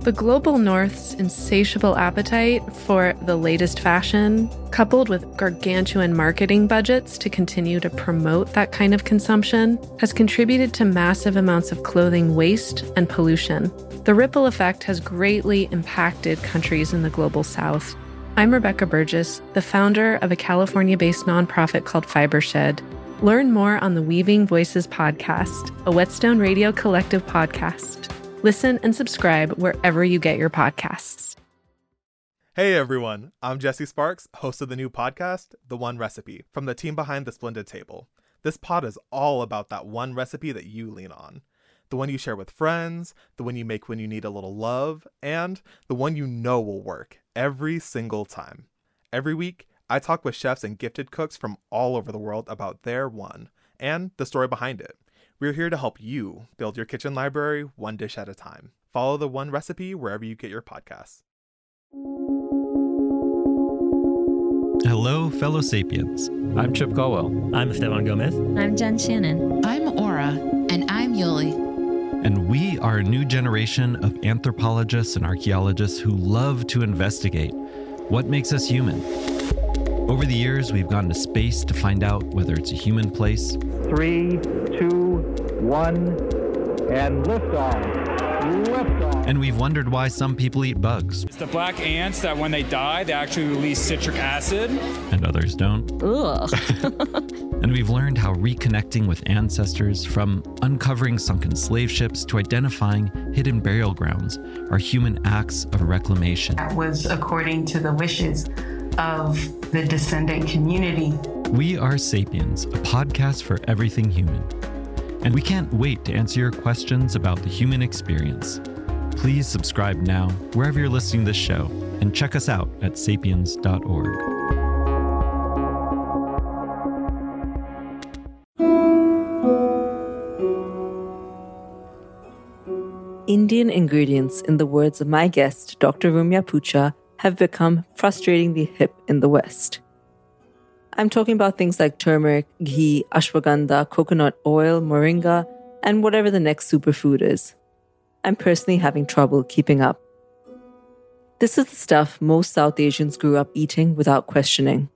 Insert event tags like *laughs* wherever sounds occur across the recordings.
The global north's insatiable appetite for the latest fashion, coupled with gargantuan marketing budgets to continue to promote that kind of consumption, has contributed to massive amounts of clothing waste and pollution. The ripple effect has greatly impacted countries in the global south. I'm Rebecca Burgess, the founder of a California based nonprofit called Fibershed. Learn more on the Weaving Voices podcast, a Whetstone Radio Collective podcast. Listen and subscribe wherever you get your podcasts. Hey everyone, I'm Jesse Sparks, host of the new podcast, The One Recipe, from the team behind The Splendid Table. This pod is all about that one recipe that you lean on. The one you share with friends, the one you make when you need a little love, and the one you know will work every single time. Every week, I talk with chefs and gifted cooks from all over the world about their one and the story behind it. We're here to help you build your kitchen library one dish at a time. Follow the one recipe wherever you get your podcasts. Hello, fellow sapiens. I'm Chip Colwell. I'm Esteban Gomez. I'm Jen Shannon. I'm Aura. And I'm Yuli. And we are a new generation of anthropologists and archaeologists who love to investigate what makes us human. Over the years, we've gone to space to find out whether it's a human place. Three, two, one, and liftoff. Liftoff. And we've wondered why some people eat bugs. It's the black ants that when they die, they actually release citric acid. And others don't. Ugh. *laughs* and we've learned how reconnecting with ancestors, from uncovering sunken slave ships to identifying hidden burial grounds, are human acts of reclamation. That was according to the wishes of the descendant community. We are Sapiens, a podcast for everything human. And we can't wait to answer your questions about the human experience. Please subscribe now, wherever you're listening to this show, and check us out at sapiens.org. Indian ingredients, in the words of my guest, Dr. Rumya Putcha, have become frustratingly hip in the West. I'm talking about things like turmeric, ghee, ashwagandha, coconut oil, moringa, and whatever the next superfood is. I'm personally having trouble keeping up. This is the stuff most South Asians grew up eating without questioning.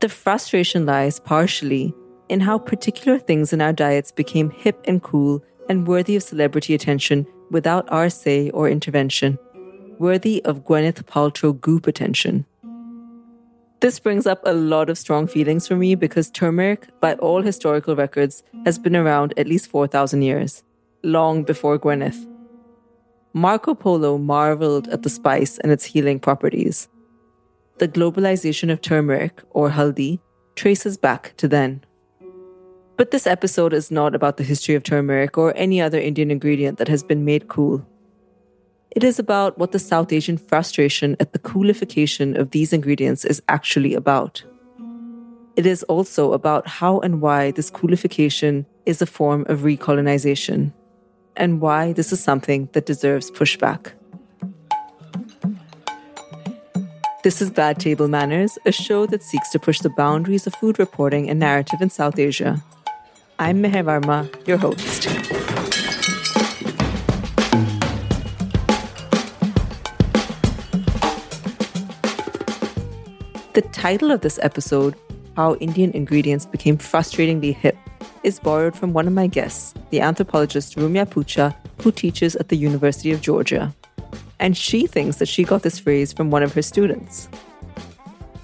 The frustration lies partially in how particular things in our diets became hip and cool and worthy of celebrity attention without our say or intervention, worthy of Gwyneth Paltrow goop attention. This brings up a lot of strong feelings for me because turmeric, by all historical records, has been around at least 4,000 years, long before Gwyneth. Marco Polo marveled at the spice and its healing properties. The globalization of turmeric, or haldi, traces back to then. But this episode is not about the history of turmeric or any other Indian ingredient that has been made cool. It is about what the South Asian frustration at the coolification of these ingredients is actually about. It is also about how and why this coolification is a form of recolonization, and why this is something that deserves pushback. This is Bad Table Manners, a show that seeks to push the boundaries of food reporting and narrative in South Asia. I'm Meher Varma, your host. Title of this episode, How Indian Ingredients Became Frustratingly Hip, is borrowed from one of my guests, the anthropologist Rumya Putcha, who teaches at the University of Georgia. And she thinks that she got this phrase from one of her students.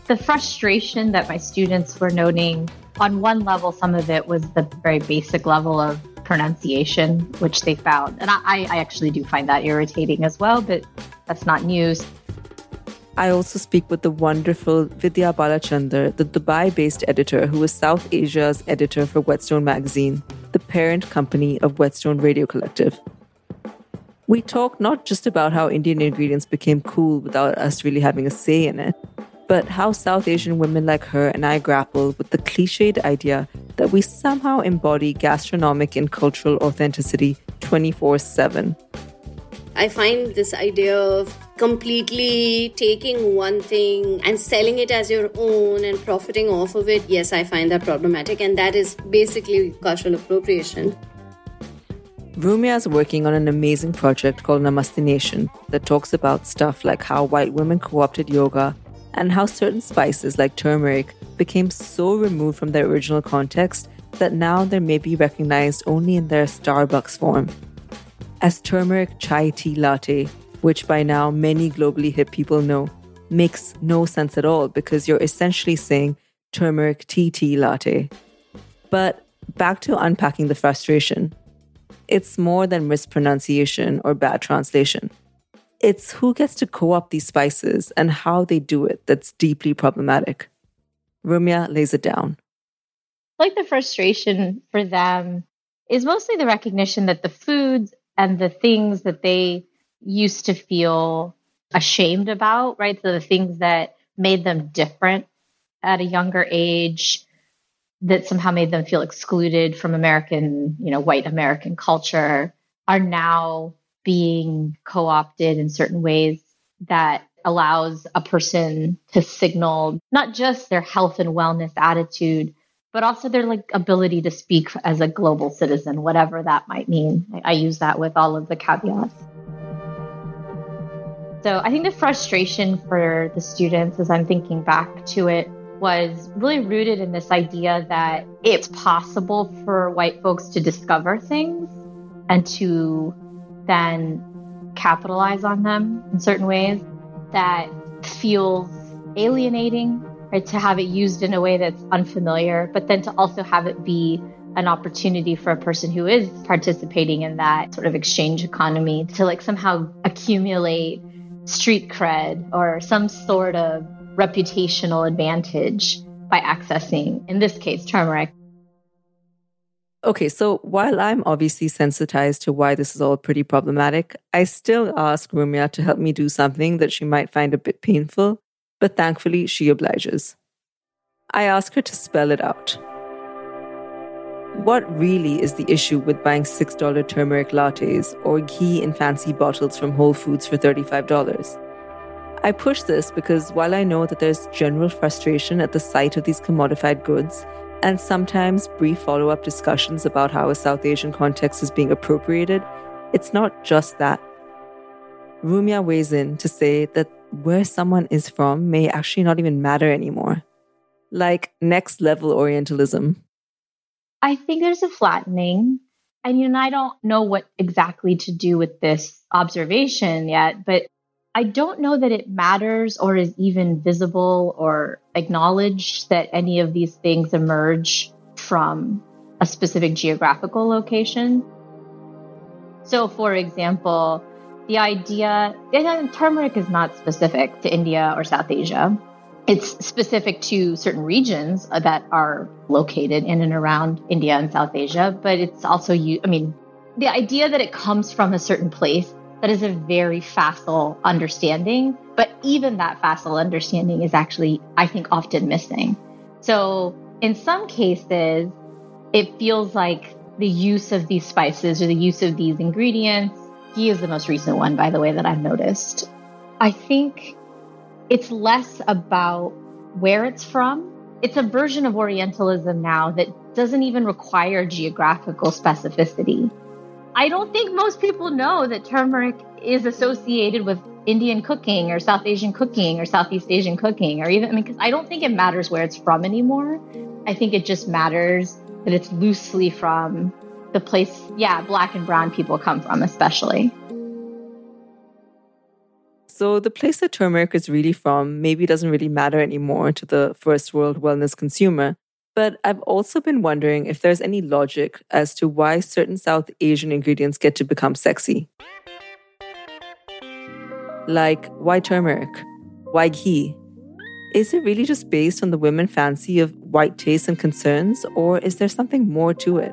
The frustration that my students were noting, on one level, some of it was the very basic level of pronunciation, which they found. And I, I actually do find that irritating as well, but that's not news. I also speak with the wonderful Vidya Balachander, the Dubai based editor who is South Asia's editor for Whetstone magazine, the parent company of Whetstone Radio Collective. We talk not just about how Indian ingredients became cool without us really having a say in it, but how South Asian women like her and I grapple with the cliched idea that we somehow embody gastronomic and cultural authenticity 24 7. I find this idea of completely taking one thing and selling it as your own and profiting off of it, yes, I find that problematic. And that is basically cultural appropriation. Rumya is working on an amazing project called Namaste Nation that talks about stuff like how white women co opted yoga and how certain spices like turmeric became so removed from their original context that now they may be recognized only in their Starbucks form. As turmeric chai tea latte, which by now many globally hip people know, makes no sense at all because you're essentially saying turmeric tea tea latte. But back to unpacking the frustration it's more than mispronunciation or bad translation. It's who gets to co opt these spices and how they do it that's deeply problematic. Rumya lays it down. Like the frustration for them is mostly the recognition that the foods and the things that they used to feel ashamed about, right? So the things that made them different at a younger age that somehow made them feel excluded from American, you know, white American culture are now being co opted in certain ways that allows a person to signal not just their health and wellness attitude, but also their like ability to speak as a global citizen, whatever that might mean. I, I use that with all of the caveats. So I think the frustration for the students as I'm thinking back to it was really rooted in this idea that it's possible for white folks to discover things and to then capitalize on them in certain ways that feels alienating, right? To have it used in a way that's unfamiliar, but then to also have it be an opportunity for a person who is participating in that sort of exchange economy to like somehow accumulate street cred or some sort of reputational advantage by accessing, in this case, turmeric. Okay, so while I'm obviously sensitized to why this is all pretty problematic, I still ask Rumya to help me do something that she might find a bit painful, but thankfully she obliges. I ask her to spell it out. What really is the issue with buying $6 turmeric lattes or ghee in fancy bottles from Whole Foods for $35? I push this because while I know that there's general frustration at the sight of these commodified goods, and sometimes brief follow up discussions about how a South Asian context is being appropriated, it's not just that. Rumya weighs in to say that where someone is from may actually not even matter anymore. Like next level Orientalism. I think there's a flattening. And you know, I don't know what exactly to do with this observation yet, but I don't know that it matters or is even visible or acknowledged that any of these things emerge from a specific geographical location. So, for example, the idea, and turmeric is not specific to India or South Asia. It's specific to certain regions that are located in and around India and South Asia, but it's also, I mean, the idea that it comes from a certain place that is a very facile understanding. But even that facile understanding is actually, I think, often missing. So in some cases, it feels like the use of these spices or the use of these ingredients, ghee is the most recent one, by the way, that I've noticed. I think it's less about where it's from. It's a version of Orientalism now that doesn't even require geographical specificity. I don't think most people know that turmeric is associated with Indian cooking or South Asian cooking or Southeast Asian cooking or even, I mean, because I don't think it matters where it's from anymore. I think it just matters that it's loosely from the place, yeah, black and brown people come from, especially. So, the place that turmeric is really from maybe doesn't really matter anymore to the first world wellness consumer. But I've also been wondering if there's any logic as to why certain South Asian ingredients get to become sexy. Like, why turmeric? Why ghee? Is it really just based on the women fancy of white tastes and concerns, or is there something more to it?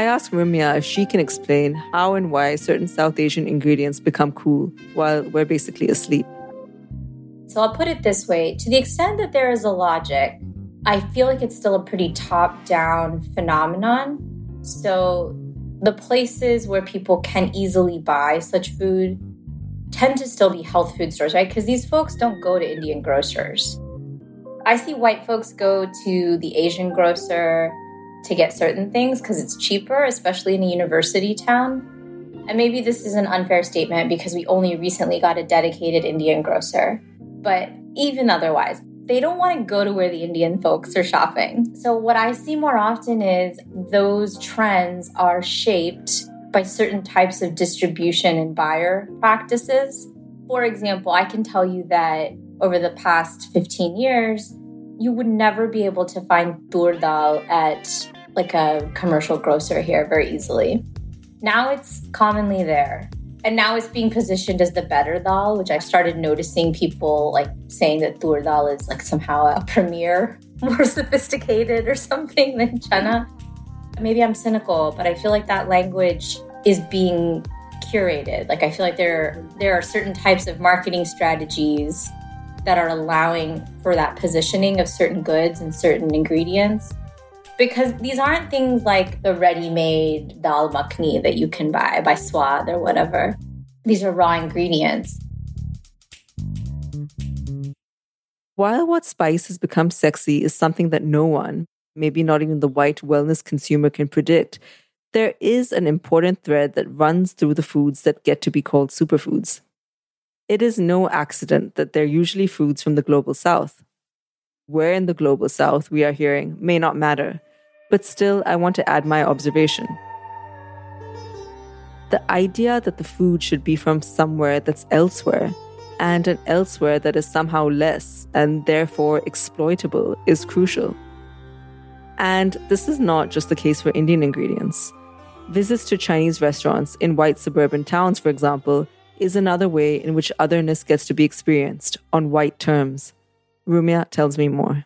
I asked Rumya if she can explain how and why certain South Asian ingredients become cool while we're basically asleep. So I'll put it this way to the extent that there is a logic, I feel like it's still a pretty top down phenomenon. So the places where people can easily buy such food tend to still be health food stores, right? Because these folks don't go to Indian grocers. I see white folks go to the Asian grocer to get certain things because it's cheaper, especially in a university town. And maybe this is an unfair statement because we only recently got a dedicated Indian grocer. But even otherwise, they don't want to go to where the Indian folks are shopping. So, what I see more often is those trends are shaped by certain types of distribution and buyer practices. For example, I can tell you that over the past 15 years, you would never be able to find tur dal at like a commercial grocer here very easily. Now it's commonly there. And now it's being positioned as the better dal, which I've started noticing people like saying that tur dal is like somehow a premier, *laughs* more sophisticated or something than chana. Maybe I'm cynical, but I feel like that language is being curated. Like I feel like there there are certain types of marketing strategies that are allowing for that positioning of certain goods and certain ingredients. Because these aren't things like the ready-made dal makhni that you can buy by Swad or whatever. These are raw ingredients. While what spice has become sexy is something that no one, maybe not even the white wellness consumer, can predict, there is an important thread that runs through the foods that get to be called superfoods. It is no accident that they're usually foods from the global south. Where in the global south we are hearing may not matter, but still, I want to add my observation. The idea that the food should be from somewhere that's elsewhere, and an elsewhere that is somehow less and therefore exploitable, is crucial. And this is not just the case for Indian ingredients. Visits to Chinese restaurants in white suburban towns, for example, is another way in which otherness gets to be experienced on white terms. Rumya tells me more.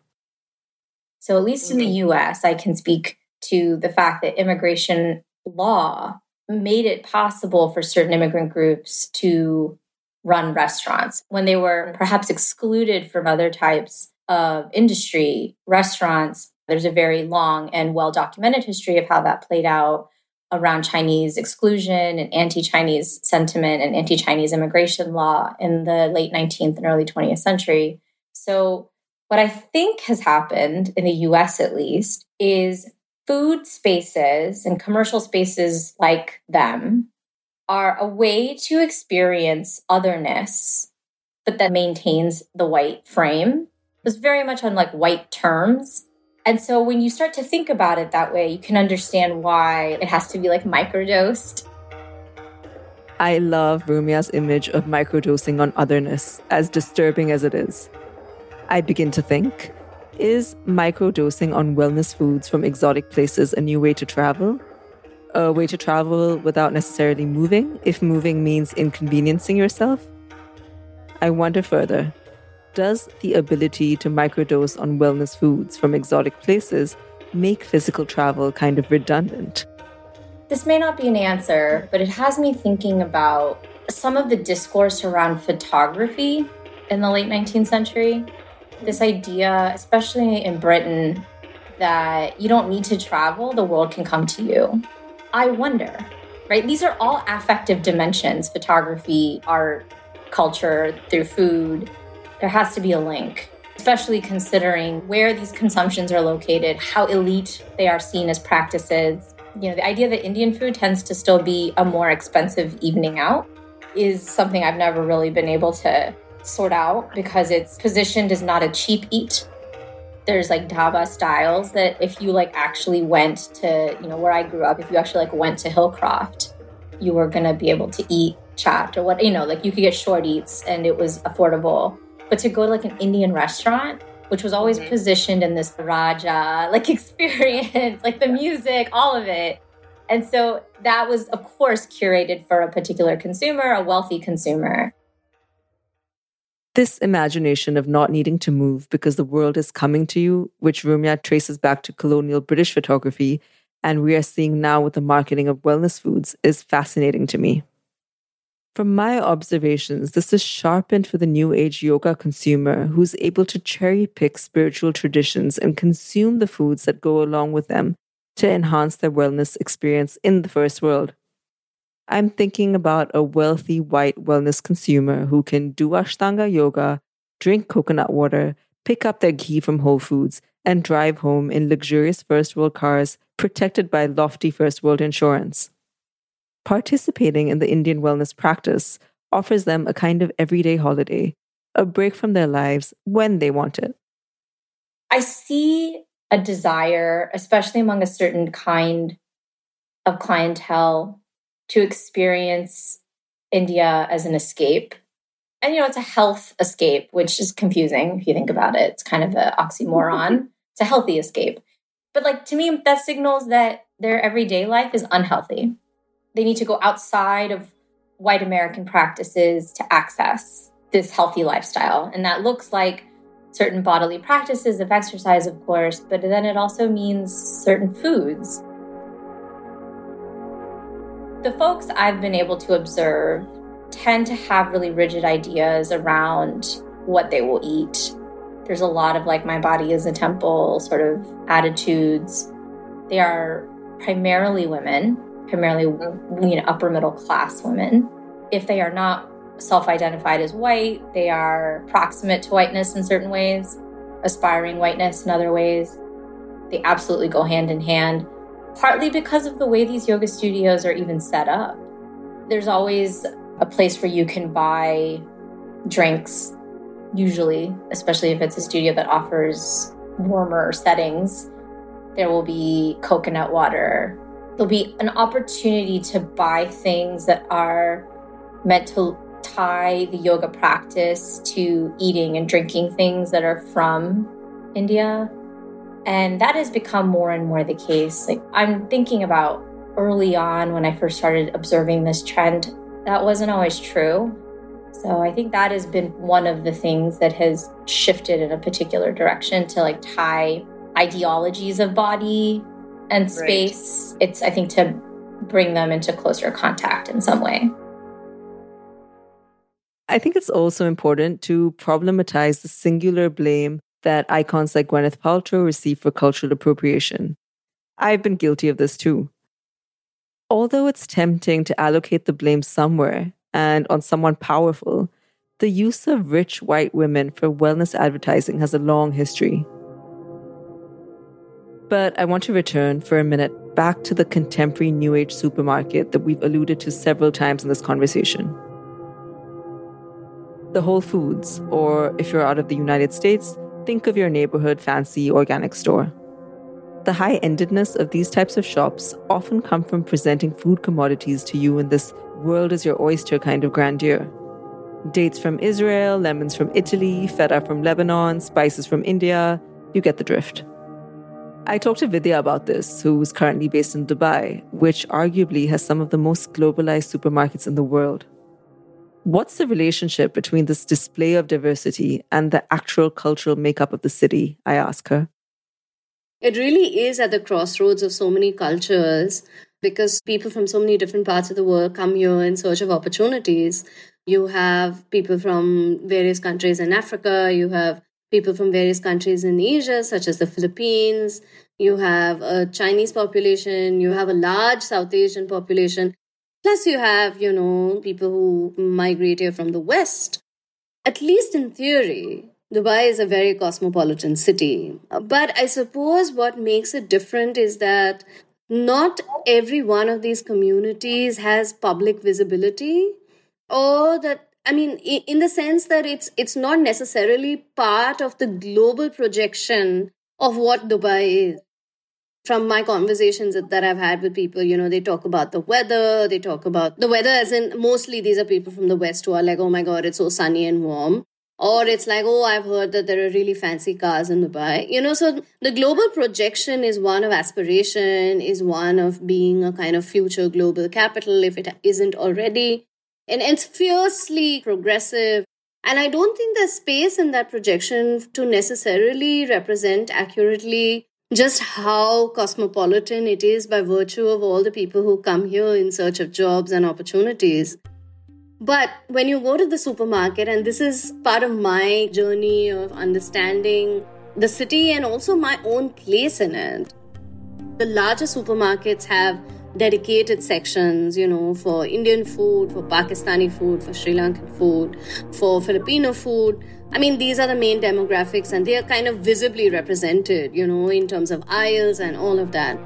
So, at least in the US, I can speak to the fact that immigration law made it possible for certain immigrant groups to run restaurants when they were perhaps excluded from other types of industry. Restaurants, there's a very long and well documented history of how that played out around Chinese exclusion and anti Chinese sentiment and anti Chinese immigration law in the late 19th and early 20th century. So, what I think has happened in the US at least is food spaces and commercial spaces like them are a way to experience otherness, but that maintains the white frame. It was very much on like white terms and so when you start to think about it that way, you can understand why it has to be like microdosed. I love Rumya's image of microdosing on otherness, as disturbing as it is. I begin to think is microdosing on wellness foods from exotic places a new way to travel? A way to travel without necessarily moving, if moving means inconveniencing yourself? I wonder further does the ability to microdose on wellness foods from exotic places make physical travel kind of redundant? This may not be an answer, but it has me thinking about some of the discourse around photography in the late 19th century. This idea, especially in Britain, that you don't need to travel, the world can come to you. I wonder, right? These are all affective dimensions photography, art, culture, through food there has to be a link, especially considering where these consumptions are located, how elite they are seen as practices. You know, the idea that Indian food tends to still be a more expensive evening out is something I've never really been able to sort out because it's positioned as not a cheap eat. There's like dhaba styles that if you like actually went to, you know, where I grew up, if you actually like went to Hillcroft, you were gonna be able to eat chaat or what, you know, like you could get short eats and it was affordable. But to go to like an Indian restaurant, which was always mm-hmm. positioned in this Raja like *laughs* experience, like the music, all of it. And so that was, of course, curated for a particular consumer, a wealthy consumer. This imagination of not needing to move because the world is coming to you, which Rumya traces back to colonial British photography, and we are seeing now with the marketing of wellness foods, is fascinating to me. From my observations, this is sharpened for the New Age yoga consumer who's able to cherry pick spiritual traditions and consume the foods that go along with them to enhance their wellness experience in the first world. I'm thinking about a wealthy white wellness consumer who can do Ashtanga yoga, drink coconut water, pick up their ghee from Whole Foods, and drive home in luxurious first world cars protected by lofty first world insurance. Participating in the Indian wellness practice offers them a kind of everyday holiday, a break from their lives when they want it. I see a desire, especially among a certain kind of clientele, to experience India as an escape. And, you know, it's a health escape, which is confusing if you think about it. It's kind of an oxymoron. *laughs* it's a healthy escape. But, like, to me, that signals that their everyday life is unhealthy. They need to go outside of white American practices to access this healthy lifestyle. And that looks like certain bodily practices of exercise, of course, but then it also means certain foods. The folks I've been able to observe tend to have really rigid ideas around what they will eat. There's a lot of like, my body is a temple sort of attitudes. They are primarily women, primarily you know, upper middle class women. If they are not self identified as white, they are proximate to whiteness in certain ways, aspiring whiteness in other ways. They absolutely go hand in hand, partly because of the way these yoga studios are even set up. There's always a place where you can buy drinks, usually, especially if it's a studio that offers warmer settings. There will be coconut water. There'll be an opportunity to buy things that are meant to tie the yoga practice to eating and drinking things that are from India. And that has become more and more the case. Like I'm thinking about early on when I first started observing this trend, that wasn't always true. So I think that has been one of the things that has shifted in a particular direction to like tie ideologies of body and space. Right. It's I think to bring them into closer contact in some way. I think it's also important to problematize the singular blame that icons like Gwyneth Paltrow receive for cultural appropriation. I've been guilty of this too. Although it's tempting to allocate the blame somewhere and on someone powerful, the use of rich white women for wellness advertising has a long history. But I want to return for a minute back to the contemporary New Age supermarket that we've alluded to several times in this conversation the Whole Foods, or if you're out of the United States, think of your neighborhood fancy organic store. The high endedness of these types of shops often come from presenting food commodities to you in this world is your oyster kind of grandeur. Dates from Israel, lemons from Italy, feta from Lebanon, spices from India, you get the drift. I talked to Vidya about this, who's currently based in Dubai, which arguably has some of the most globalized supermarkets in the world. What's the relationship between this display of diversity and the actual cultural makeup of the city? I ask her. It really is at the crossroads of so many cultures because people from so many different parts of the world come here in search of opportunities. You have people from various countries in Africa, you have people from various countries in Asia, such as the Philippines, you have a Chinese population, you have a large South Asian population. Plus, you have, you know, people who migrate here from the West. At least in theory, Dubai is a very cosmopolitan city. But I suppose what makes it different is that not every one of these communities has public visibility or that I mean, in the sense that it's it's not necessarily part of the global projection of what Dubai is from my conversations that I've had with people, you know, they talk about the weather, they talk about the weather as in mostly these are people from the West who are like, oh my God, it's so sunny and warm. Or it's like, oh, I've heard that there are really fancy cars in Dubai. You know, so the global projection is one of aspiration, is one of being a kind of future global capital if it isn't already. And it's fiercely progressive. And I don't think there's space in that projection to necessarily represent accurately just how cosmopolitan it is by virtue of all the people who come here in search of jobs and opportunities. But when you go to the supermarket, and this is part of my journey of understanding the city and also my own place in it, the larger supermarkets have dedicated sections, you know, for Indian food, for Pakistani food, for Sri Lankan food, for Filipino food. I mean, these are the main demographics and they are kind of visibly represented, you know, in terms of aisles and all of that.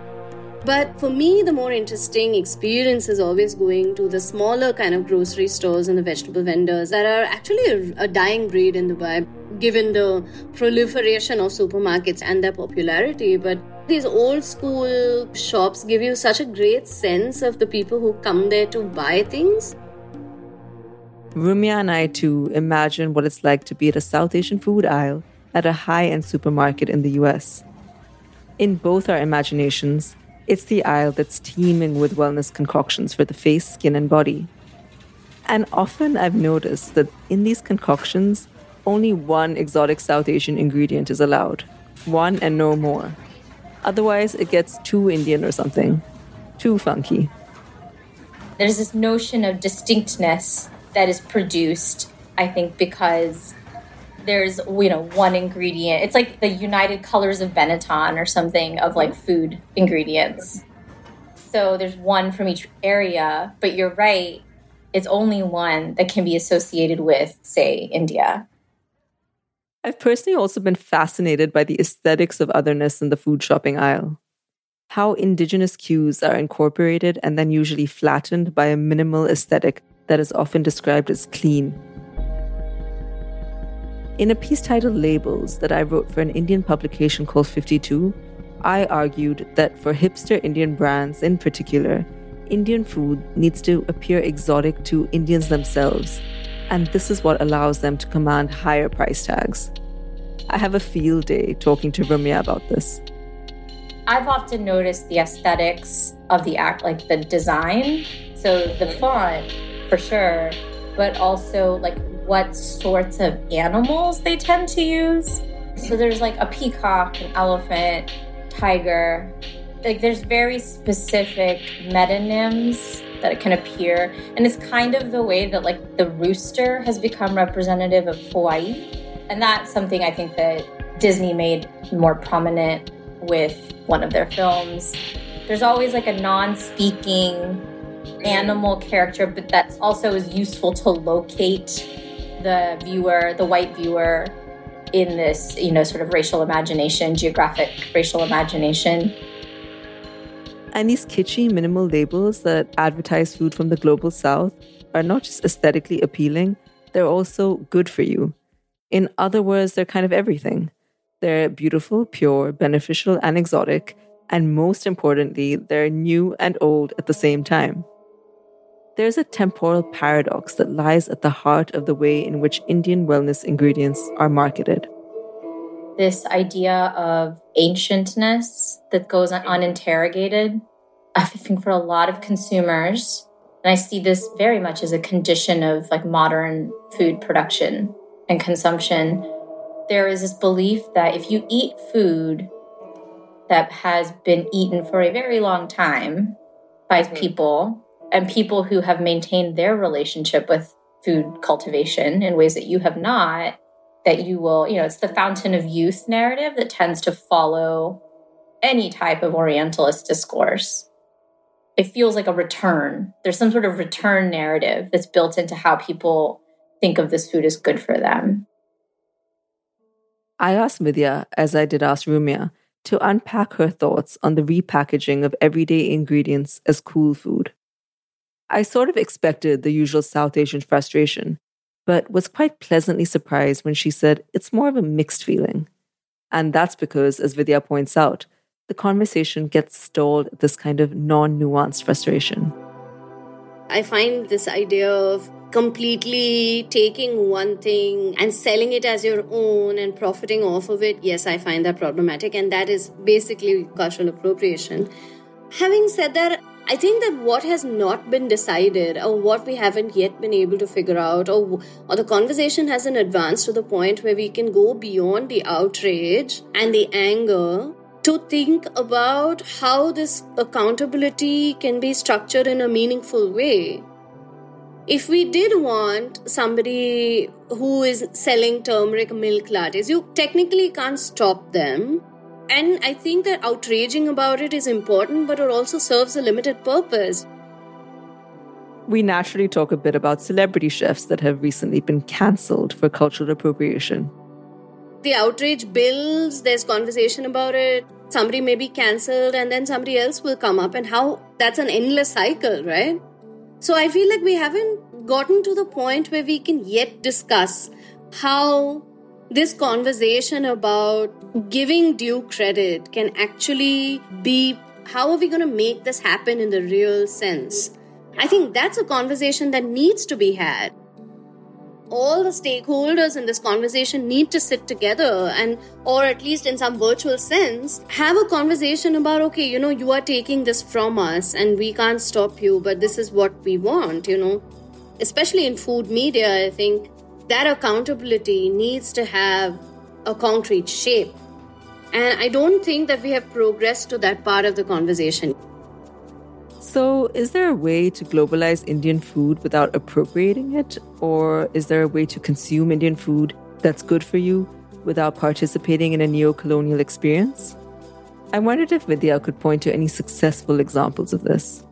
But for me, the more interesting experience is always going to the smaller kind of grocery stores and the vegetable vendors that are actually a, dying breed in Dubai, given the proliferation of supermarkets and their popularity. But these old school shops give you such a great sense of the people who come there to buy things. Rumya and I too imagine what it's like to be at a South Asian food aisle at a high end supermarket in the US. In both our imaginations, it's the aisle that's teeming with wellness concoctions for the face, skin, and body. And often I've noticed that in these concoctions, only one exotic South Asian ingredient is allowed. One and no more. Otherwise, it gets too Indian or something. Too funky. There's this notion of distinctness that is produced, I think, because there's you know one ingredient it's like the united colors of benetton or something of like food ingredients so there's one from each area but you're right it's only one that can be associated with say india i've personally also been fascinated by the aesthetics of otherness in the food shopping aisle. How indigenous cues are incorporated and then usually flattened by a minimal aesthetic that is often described as clean. In a piece titled Labels that I wrote for an Indian publication called 52, I argued that for hipster Indian brands in particular, Indian food needs to appear exotic to Indians themselves, and this is what allows them to command higher price tags. I have a field day talking to Rumya about this. I've often noticed the aesthetics of the act, like the design. So the font, for sure, but also like what sorts of animals they tend to use. So there's like a peacock, an elephant, tiger. Like there's very specific metonyms that can appear. And it's kind of the way that like the rooster has become representative of Hawaii. And that's something I think that Disney made more prominent with one of their films. There's always like a non speaking animal character, but that's also is useful to locate the viewer, the white viewer, in this, you know, sort of racial imagination, geographic racial imagination. And these kitschy minimal labels that advertise food from the global south are not just aesthetically appealing, they're also good for you. In other words, they're kind of everything. They're beautiful, pure, beneficial, and exotic. And most importantly, they're new and old at the same time there's a temporal paradox that lies at the heart of the way in which Indian wellness ingredients are marketed. This idea of ancientness that goes uninterrogated, I think for a lot of consumers, and I see this very much as a condition of like modern food production and consumption, there is this belief that if you eat food that has been eaten for a very long time by mm-hmm. people and people who have maintained their relationship with food cultivation in ways that you have not that you will you know it's the fountain of youth narrative that tends to follow any type of orientalist discourse it feels like a return. There's some sort of return narrative that's built into how people think of this food as good for them. I asked vidya as i did ask rumya to unpack her thoughts on the repackaging of everyday ingredients as cool food. I sort of expected the usual South Asian frustration, but was quite pleasantly surprised when she said it's more of a mixed feeling. And that's because, as Vidya points out, the conversation gets stalled this kind of non nuanced frustration. I find this idea of completely taking one thing and selling it as your own and profiting off of it, yes, I find that problematic. And that is basically cultural appropriation. Having said that, I think that what has not been decided or what we haven't yet been able to figure out or, or the conversation hasn't advanced to the point where we can go beyond the outrage and the anger to think about how this accountability can be structured in a meaningful way. If we did want somebody who is selling turmeric milk lattes, you technically can't stop them And I think that outraging about it is important, but it also serves a limited purpose. We naturally talk a bit about celebrity chefs that have recently been cancelled for cultural appropriation. The outrage builds, there's conversation about it. Somebody may be cancelled, and then somebody else will come up, and how that's an endless cycle, right? So I feel like we haven't gotten to the point where we can yet discuss how this conversation about giving due credit can actually be how are we going to make this happen in the real sense? I think that's a conversation that needs to be had. All the stakeholders in this conversation need to sit together and, or at least in some virtual sense, have a conversation about okay, you know, you are taking this from us and we can't stop you, but this is what we want, you know. Especially in food media, I think that accountability needs to have a concrete shape. And I don't think that we have progressed to that part of the conversation. So, is there a way to globalize Indian food without appropriating it? Or is there a way to consume Indian food that's good for you without participating in a neo colonial experience? I wondered if Vidya could point to any successful examples of this.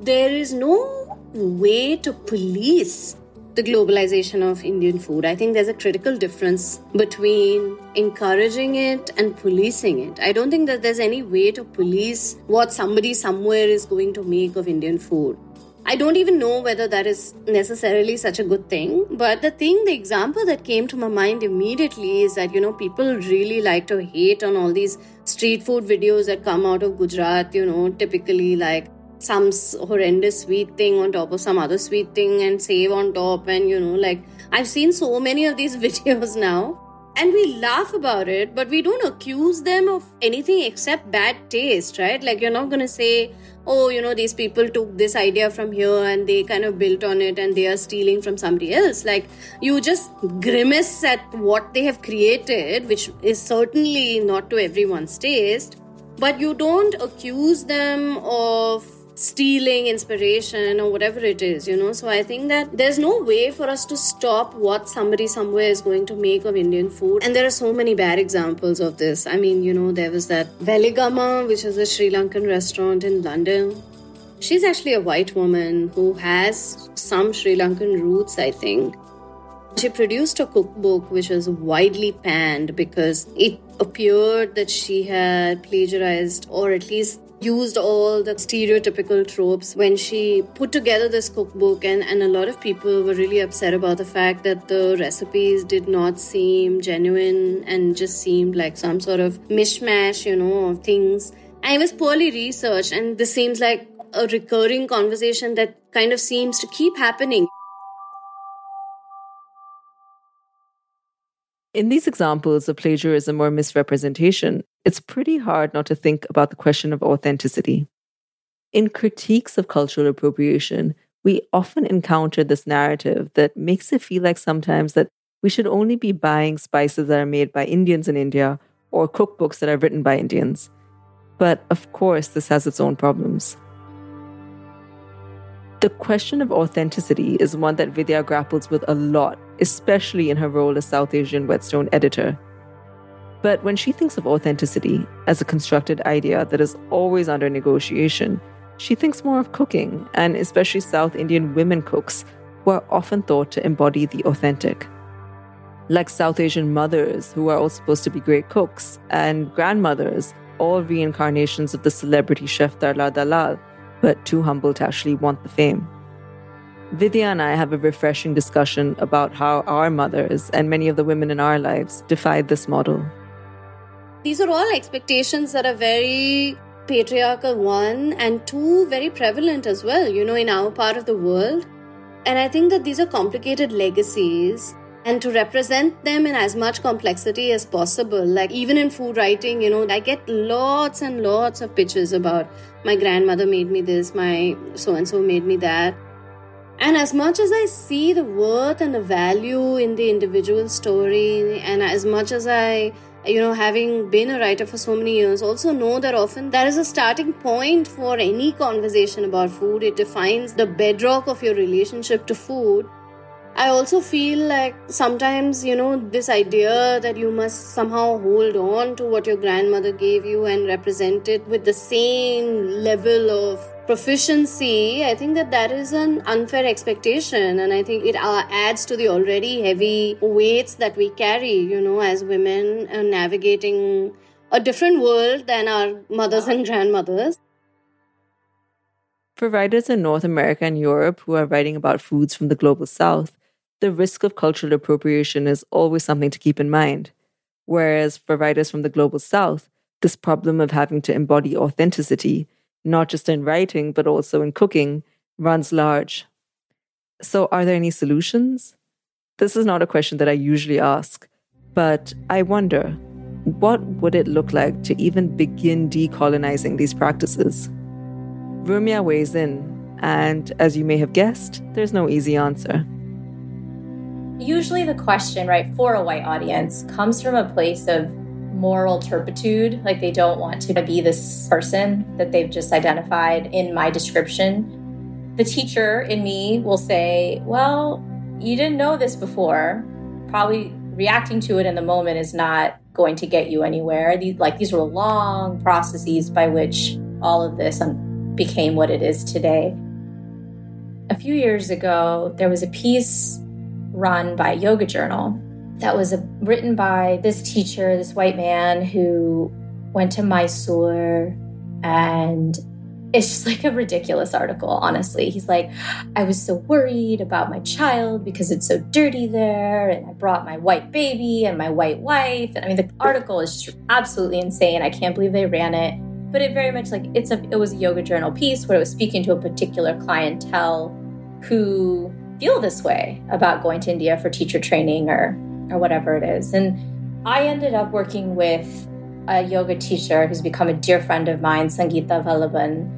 There is no way to police the globalization of Indian food. I think there's a critical difference between encouraging it and policing it. I don't think that there's any way to police what somebody somewhere is going to make of Indian food. I don't even know whether that is necessarily such a good thing. But the thing, the example that came to my mind immediately is that, you know, people really like to hate on all these street food videos that come out of Gujarat, you know, typically like some horrendous sweet thing on top of some other sweet thing and save on top and you know like i've seen so many of these *laughs* videos now and we laugh about it but we don't accuse them of anything except bad taste right? Like you're not going to say oh you know these people took this idea from here and they kind of built on it and they are stealing from somebody else. Like you just grimace at what they have created which is certainly not to everyone's taste but you don't accuse them of stealing inspiration or whatever it is, you know. So I think that there's no way for us to stop what somebody somewhere is going to make of Indian food. And there are so many bad examples of this. I mean, you know, there was that Weligama, which is a Sri Lankan restaurant in London. She's actually a white woman who has some Sri Lankan roots, I think. She produced a cookbook which was widely panned because it appeared that she had plagiarized or at least used all the stereotypical tropes when she put together this cookbook and, and a lot of people were really upset about the fact that the recipes did not seem genuine and just seemed like some sort of mishmash you know of things. And it was poorly researched and this seems like a recurring conversation that kind of seems to keep happening. In these examples of plagiarism or misrepresentation, it's pretty hard not to think about the question of authenticity. In critiques of cultural appropriation, we often encounter this narrative that makes it feel like sometimes that we should only be buying spices that are made by Indians in India or cookbooks that are written by Indians. But of course, this has its own problems. The question of authenticity is one that Vidya grapples with a lot, especially in her role as South Asian Whetstone editor. But when she thinks of authenticity as a constructed idea that is always under negotiation, she thinks more of cooking, and especially South Indian women cooks, who are often thought to embody the authentic. Like South Asian mothers, who are all supposed to be great cooks, and grandmothers, all reincarnations of the celebrity chef Tarla Dalal, but too humble to actually want the fame. Vidya and I have a refreshing discussion about how our mothers and many of the women in our lives defied this model. These are all expectations that are very patriarchal, one, and two, very prevalent as well, you know, in our part of the world. And I think that these are complicated legacies and to represent them in as much complexity as possible. Like, even in food writing, you know, I get lots and lots of pitches about my grandmother made me this, my so and so made me that. And as much as I see the worth and the value in the individual story, and as much as I, you know, having been a writer for so many years, also know that often that is a starting point for any conversation about food. It defines the bedrock of your relationship to food. I also feel like sometimes, you know, this idea that you must somehow hold on to what your grandmother gave you and represent it with the same level of proficiency, I think that that is an unfair expectation. And I think it uh, adds to the already heavy weights that we carry, you know, as women uh, navigating a different world than our mothers and grandmothers. For writers in North America and Europe who are writing about foods from the global south, the risk of cultural appropriation is always something to keep in mind. Whereas for writers from the global south, this problem of having to embody authenticity, not just in writing, but also in cooking, runs large. So, are there any solutions? This is not a question that I usually ask, but I wonder what would it look like to even begin decolonizing these practices? Rumya weighs in, and as you may have guessed, there's no easy answer. Usually, the question, right, for a white audience comes from a place of moral turpitude. Like they don't want to be this person that they've just identified in my description. The teacher in me will say, Well, you didn't know this before. Probably reacting to it in the moment is not going to get you anywhere. These, like these were long processes by which all of this um, became what it is today. A few years ago, there was a piece run by Yoga Journal that was a, written by this teacher, this white man who went to Mysore and it's just like a ridiculous article, honestly. He's like, I was so worried about my child because it's so dirty there, and I brought my white baby and my white wife. And I mean, the article is just absolutely insane. I can't believe they ran it. But it very much like it's a it was a yoga journal piece where it was speaking to a particular clientele who feel this way about going to India for teacher training or or whatever it is. And I ended up working with a yoga teacher who's become a dear friend of mine, Sangeeta Vallabhan,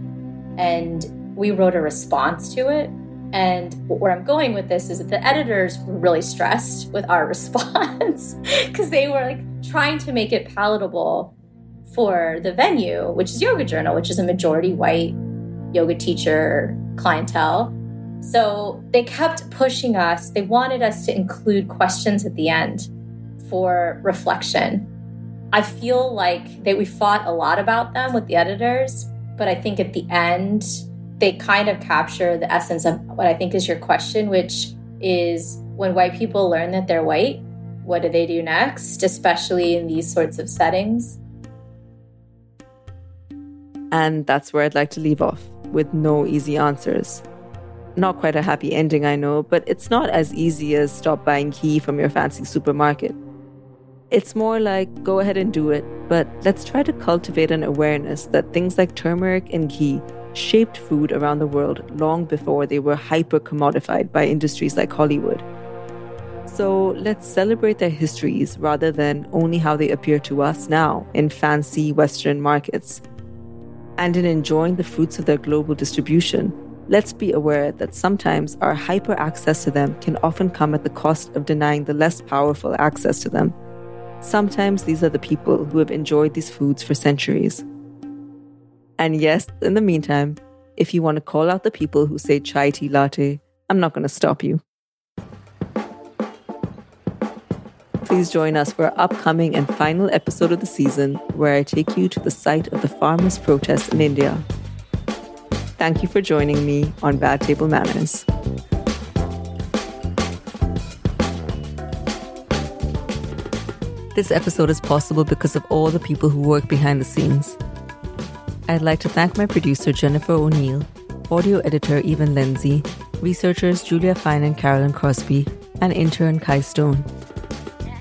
and we wrote a response to it. And where I'm going with this is that the editors were really stressed with our *laughs* response because they were like trying to make it palatable for the venue, which is Yoga Journal, which is a majority white yoga teacher clientele. So they kept pushing us. They wanted us to include questions at the end for reflection. I feel like that we fought a lot about them with the editors, but I think at the end they kind of capture the essence of what I think is your question, which is when white people learn that they're white, what do they do next, especially in these sorts of settings? And that's where I'd like to leave off with no easy answers. Not quite a happy ending, I know, but it's not as easy as stop buying ghee from your fancy supermarket. It's more like go ahead and do it, but let's try to cultivate an awareness that things like turmeric and ghee shaped food around the world long before they were hyper commodified by industries like Hollywood. So let's celebrate their histories rather than only how they appear to us now in fancy Western markets. And in enjoying the fruits of their global distribution, let's be aware that sometimes our hyper access to them can often come at the cost of denying the less powerful access to them. Sometimes these are the people who have enjoyed these foods for centuries. And yes, in the meantime, if you want to call out the people who say chai tea latte, I'm not going to stop you. Please join us for our upcoming and final episode of the season, where I take you to the site of the farmers' protests in India. Thank you for joining me on Bad Table Manners. This episode is possible because of all the people who work behind the scenes. I'd like to thank my producer, Jennifer O'Neill, audio editor, Evan Lindsay, researchers, Julia Fine and Carolyn Crosby, and intern, Kai Stone.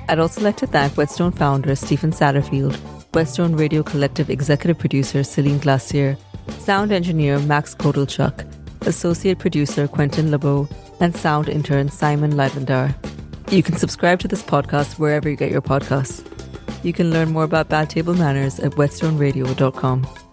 I'd also like to thank Whetstone founder, Stephen Satterfield, Whetstone Radio Collective executive producer, Celine Glacier, sound engineer Max Kotelchuk, associate producer Quentin LeBeau, and sound intern Simon Leibendar. You can subscribe to this podcast wherever you get your podcasts. You can learn more about Bad Table Manners at whetstoneradio.com.